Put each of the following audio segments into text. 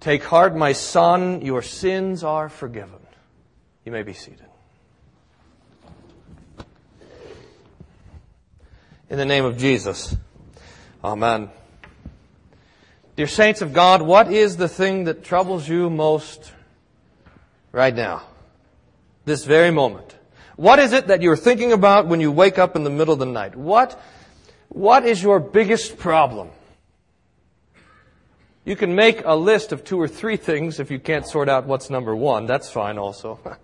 Take heart, my son, your sins are forgiven. You may be seated. In the name of Jesus. Amen. Dear saints of God, what is the thing that troubles you most right now? This very moment. What is it that you're thinking about when you wake up in the middle of the night? What, what is your biggest problem? You can make a list of two or three things if you can't sort out what's number one. That's fine also.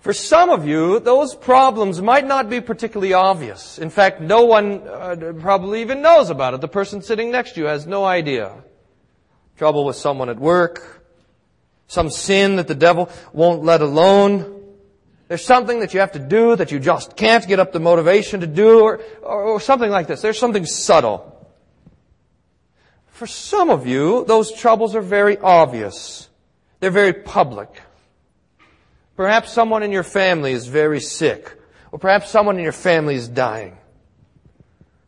For some of you, those problems might not be particularly obvious. In fact, no one uh, probably even knows about it. The person sitting next to you has no idea. Trouble with someone at work, some sin that the devil won't let alone. There's something that you have to do that you just can't get up the motivation to do, or, or, or something like this. There's something subtle. For some of you, those troubles are very obvious. They're very public. Perhaps someone in your family is very sick, or perhaps someone in your family is dying.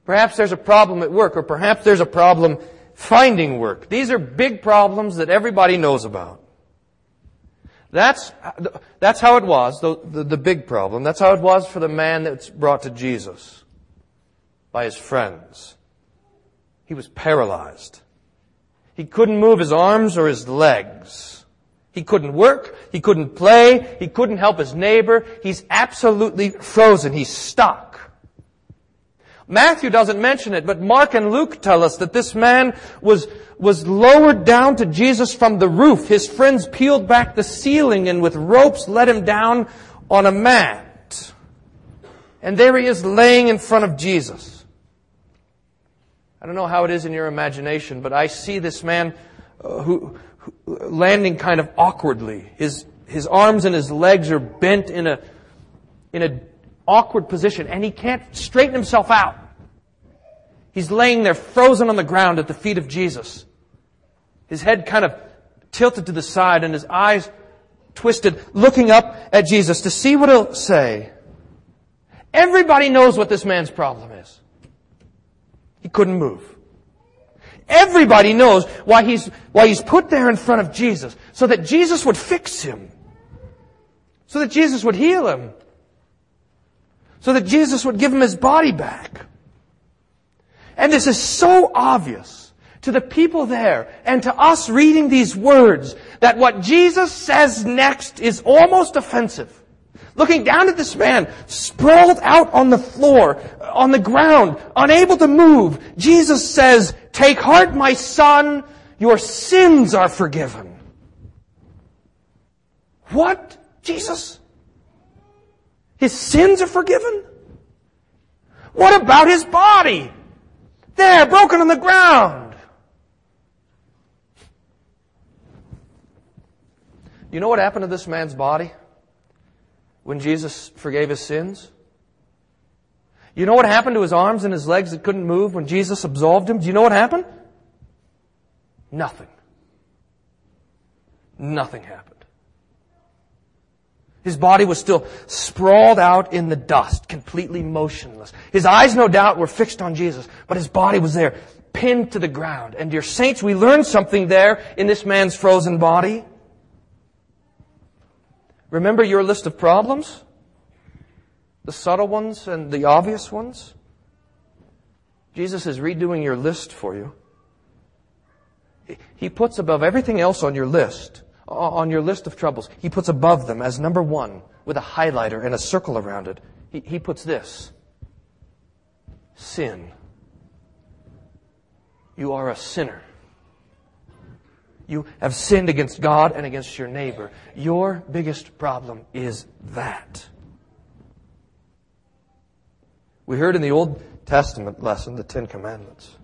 Perhaps there's a problem at work, or perhaps there's a problem finding work. These are big problems that everybody knows about. That's, that's how it was, the, the, the big problem. That's how it was for the man that's brought to Jesus by his friends. He was paralyzed. He couldn't move his arms or his legs. He couldn't work. He couldn't play. He couldn't help his neighbor. He's absolutely frozen. He's stuck. Matthew doesn't mention it, but Mark and Luke tell us that this man was, was lowered down to Jesus from the roof. His friends peeled back the ceiling and with ropes let him down on a mat. And there he is laying in front of Jesus. I don't know how it is in your imagination, but I see this man uh, who, who, landing kind of awkwardly. His, his arms and his legs are bent in a, in a awkward position, and he can't straighten himself out. He's laying there frozen on the ground at the feet of Jesus. His head kind of tilted to the side and his eyes twisted, looking up at Jesus to see what he'll say. Everybody knows what this man's problem is. He couldn't move. Everybody knows why he's, why he's put there in front of Jesus. So that Jesus would fix him. So that Jesus would heal him. So that Jesus would give him his body back. And this is so obvious to the people there and to us reading these words that what Jesus says next is almost offensive. Looking down at this man, sprawled out on the floor, on the ground, unable to move, Jesus says, Take heart, my son, your sins are forgiven. What? Jesus? His sins are forgiven? What about his body? There, broken on the ground. You know what happened to this man's body? When Jesus forgave his sins? You know what happened to his arms and his legs that couldn't move when Jesus absolved him? Do you know what happened? Nothing. Nothing happened. His body was still sprawled out in the dust, completely motionless. His eyes, no doubt, were fixed on Jesus, but his body was there, pinned to the ground. And dear saints, we learned something there in this man's frozen body. Remember your list of problems? The subtle ones and the obvious ones? Jesus is redoing your list for you. He puts above everything else on your list, on your list of troubles, he puts above them as number one with a highlighter and a circle around it. He, he puts this sin. You are a sinner. You have sinned against God and against your neighbor. Your biggest problem is that. We heard in the Old Testament lesson the Ten Commandments.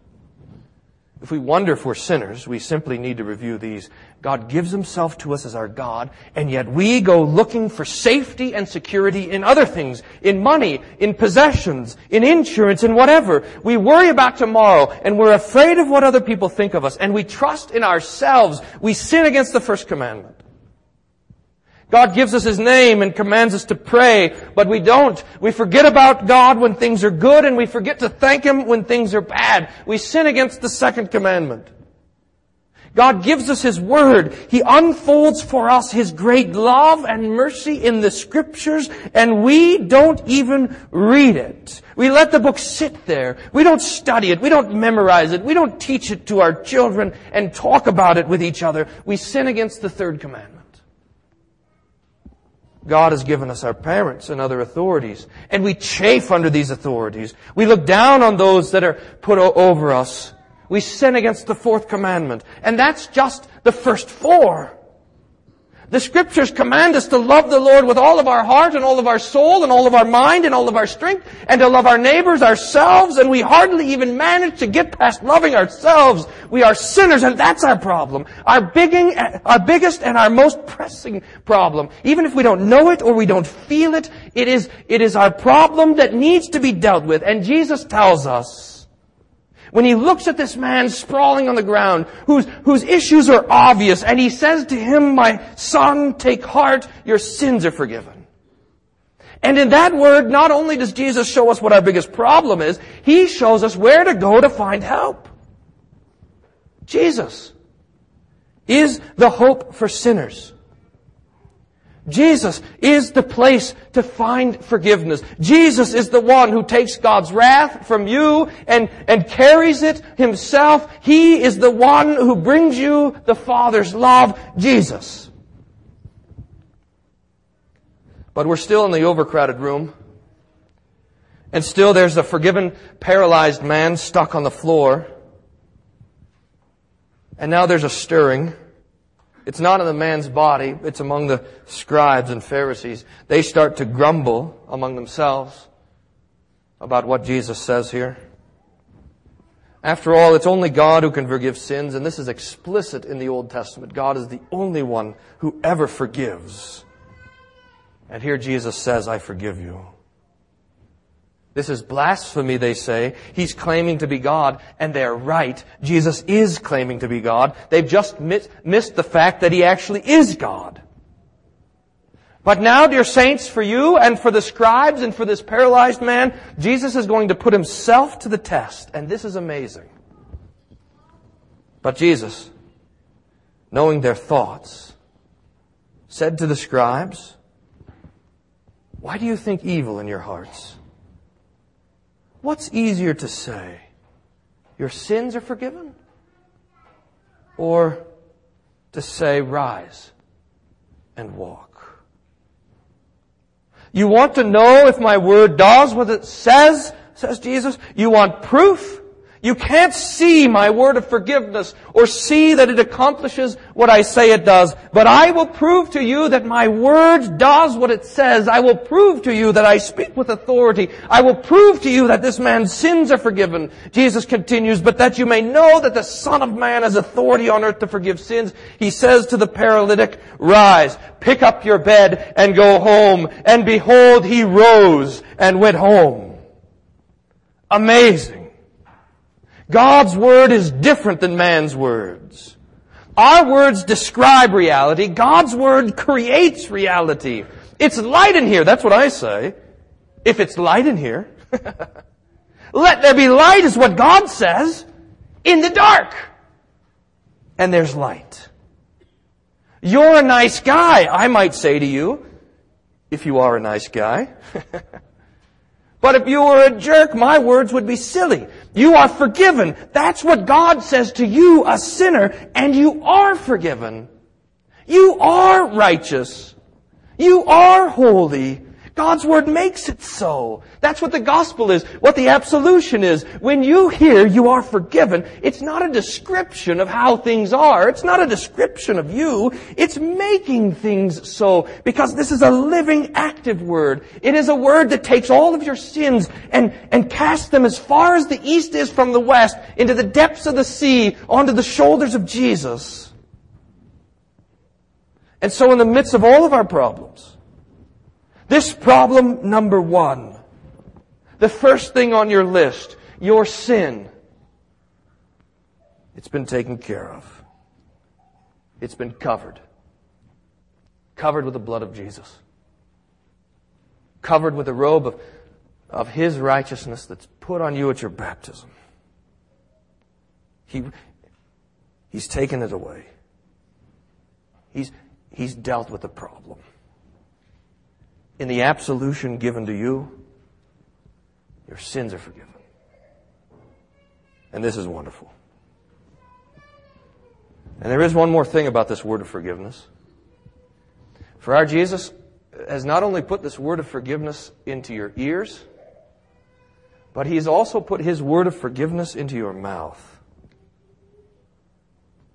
If we wonder if we're sinners, we simply need to review these. God gives Himself to us as our God, and yet we go looking for safety and security in other things, in money, in possessions, in insurance, in whatever. We worry about tomorrow, and we're afraid of what other people think of us, and we trust in ourselves. We sin against the first commandment. God gives us His name and commands us to pray, but we don't. We forget about God when things are good and we forget to thank Him when things are bad. We sin against the second commandment. God gives us His Word. He unfolds for us His great love and mercy in the Scriptures, and we don't even read it. We let the book sit there. We don't study it. We don't memorize it. We don't teach it to our children and talk about it with each other. We sin against the third commandment. God has given us our parents and other authorities, and we chafe under these authorities. We look down on those that are put over us. We sin against the fourth commandment. And that's just the first four. The scriptures command us to love the Lord with all of our heart and all of our soul and all of our mind and all of our strength and to love our neighbors, ourselves, and we hardly even manage to get past loving ourselves. We are sinners and that's our problem. Our, bigging, our biggest and our most pressing problem. Even if we don't know it or we don't feel it, it is, it is our problem that needs to be dealt with. And Jesus tells us, when he looks at this man sprawling on the ground, whose, whose issues are obvious, and he says to him, my son, take heart, your sins are forgiven. And in that word, not only does Jesus show us what our biggest problem is, he shows us where to go to find help. Jesus is the hope for sinners. Jesus is the place to find forgiveness. Jesus is the one who takes God's wrath from you and, and carries it himself. He is the one who brings you the Father's love. Jesus. But we're still in the overcrowded room. And still there's a forgiven, paralyzed man stuck on the floor. And now there's a stirring. It's not in the man's body, it's among the scribes and Pharisees. They start to grumble among themselves about what Jesus says here. After all, it's only God who can forgive sins, and this is explicit in the Old Testament. God is the only one who ever forgives. And here Jesus says, I forgive you. This is blasphemy, they say. He's claiming to be God, and they're right. Jesus is claiming to be God. They've just missed the fact that He actually is God. But now, dear saints, for you and for the scribes and for this paralyzed man, Jesus is going to put Himself to the test, and this is amazing. But Jesus, knowing their thoughts, said to the scribes, Why do you think evil in your hearts? What's easier to say? Your sins are forgiven? Or to say, rise and walk? You want to know if my word does what it says, says Jesus? You want proof? You can't see my word of forgiveness or see that it accomplishes what I say it does. But I will prove to you that my word does what it says. I will prove to you that I speak with authority. I will prove to you that this man's sins are forgiven. Jesus continues, but that you may know that the Son of Man has authority on earth to forgive sins. He says to the paralytic, rise, pick up your bed and go home. And behold, he rose and went home. Amazing. God's word is different than man's words. Our words describe reality. God's word creates reality. It's light in here. That's what I say. If it's light in here. Let there be light is what God says in the dark. And there's light. You're a nice guy, I might say to you, if you are a nice guy. But if you were a jerk, my words would be silly. You are forgiven. That's what God says to you, a sinner, and you are forgiven. You are righteous. You are holy. God's Word makes it so. That's what the gospel is, what the absolution is. When you hear you are forgiven, it's not a description of how things are. It's not a description of you. It's making things so. Because this is a living, active Word. It is a Word that takes all of your sins and, and casts them as far as the East is from the West into the depths of the sea onto the shoulders of Jesus. And so in the midst of all of our problems, this problem number one. The first thing on your list, your sin. It's been taken care of. It's been covered. Covered with the blood of Jesus. Covered with the robe of, of His righteousness that's put on you at your baptism. He, He's taken it away. He's, he's dealt with the problem. In the absolution given to you, your sins are forgiven. And this is wonderful. And there is one more thing about this word of forgiveness. For our Jesus has not only put this word of forgiveness into your ears, but He has also put His word of forgiveness into your mouth.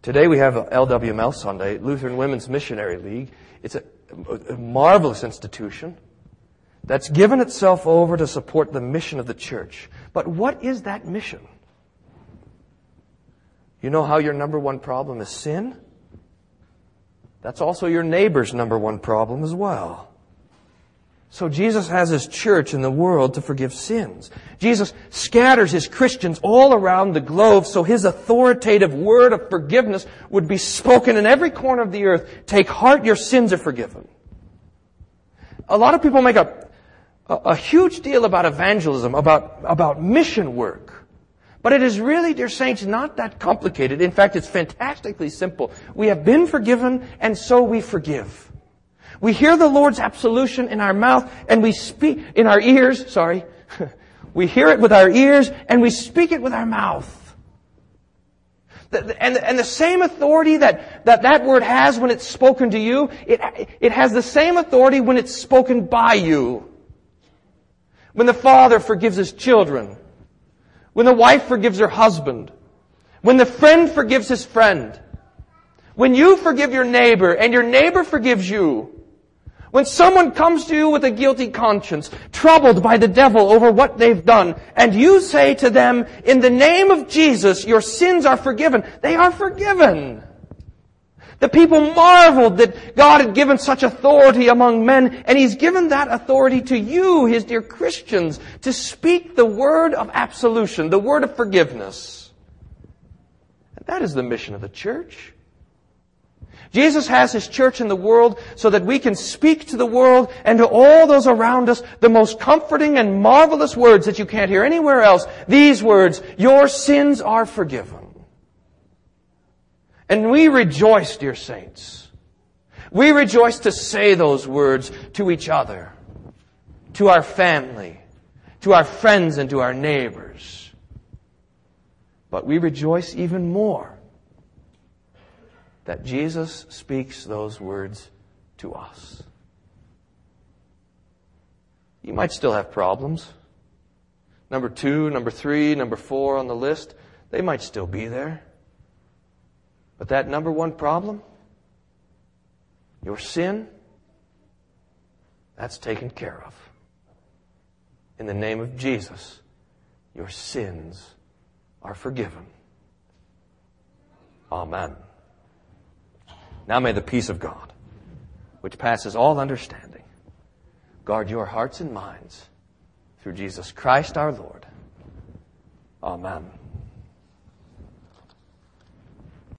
Today we have LWML Sunday, Lutheran Women's Missionary League. It's a, a marvelous institution that's given itself over to support the mission of the church. But what is that mission? You know how your number one problem is sin? That's also your neighbor's number one problem as well. So Jesus has his church in the world to forgive sins. Jesus scatters his Christians all around the globe so his authoritative word of forgiveness would be spoken in every corner of the earth. Take heart, your sins are forgiven. A lot of people make a, a, a huge deal about evangelism, about, about mission work. But it is really, dear saints, not that complicated. In fact, it's fantastically simple. We have been forgiven, and so we forgive. We hear the Lord's absolution in our mouth and we speak, in our ears, sorry. we hear it with our ears and we speak it with our mouth. And, and the same authority that, that that word has when it's spoken to you, it, it has the same authority when it's spoken by you. When the father forgives his children. When the wife forgives her husband. When the friend forgives his friend. When you forgive your neighbor and your neighbor forgives you. When someone comes to you with a guilty conscience, troubled by the devil over what they've done, and you say to them, in the name of Jesus, your sins are forgiven, they are forgiven. The people marveled that God had given such authority among men, and He's given that authority to you, His dear Christians, to speak the word of absolution, the word of forgiveness. And that is the mission of the church. Jesus has His church in the world so that we can speak to the world and to all those around us the most comforting and marvelous words that you can't hear anywhere else. These words, your sins are forgiven. And we rejoice, dear saints. We rejoice to say those words to each other, to our family, to our friends and to our neighbors. But we rejoice even more that Jesus speaks those words to us. You might still have problems. Number two, number three, number four on the list, they might still be there. But that number one problem, your sin, that's taken care of. In the name of Jesus, your sins are forgiven. Amen. Now may the peace of God, which passes all understanding, guard your hearts and minds through Jesus Christ our Lord. Amen.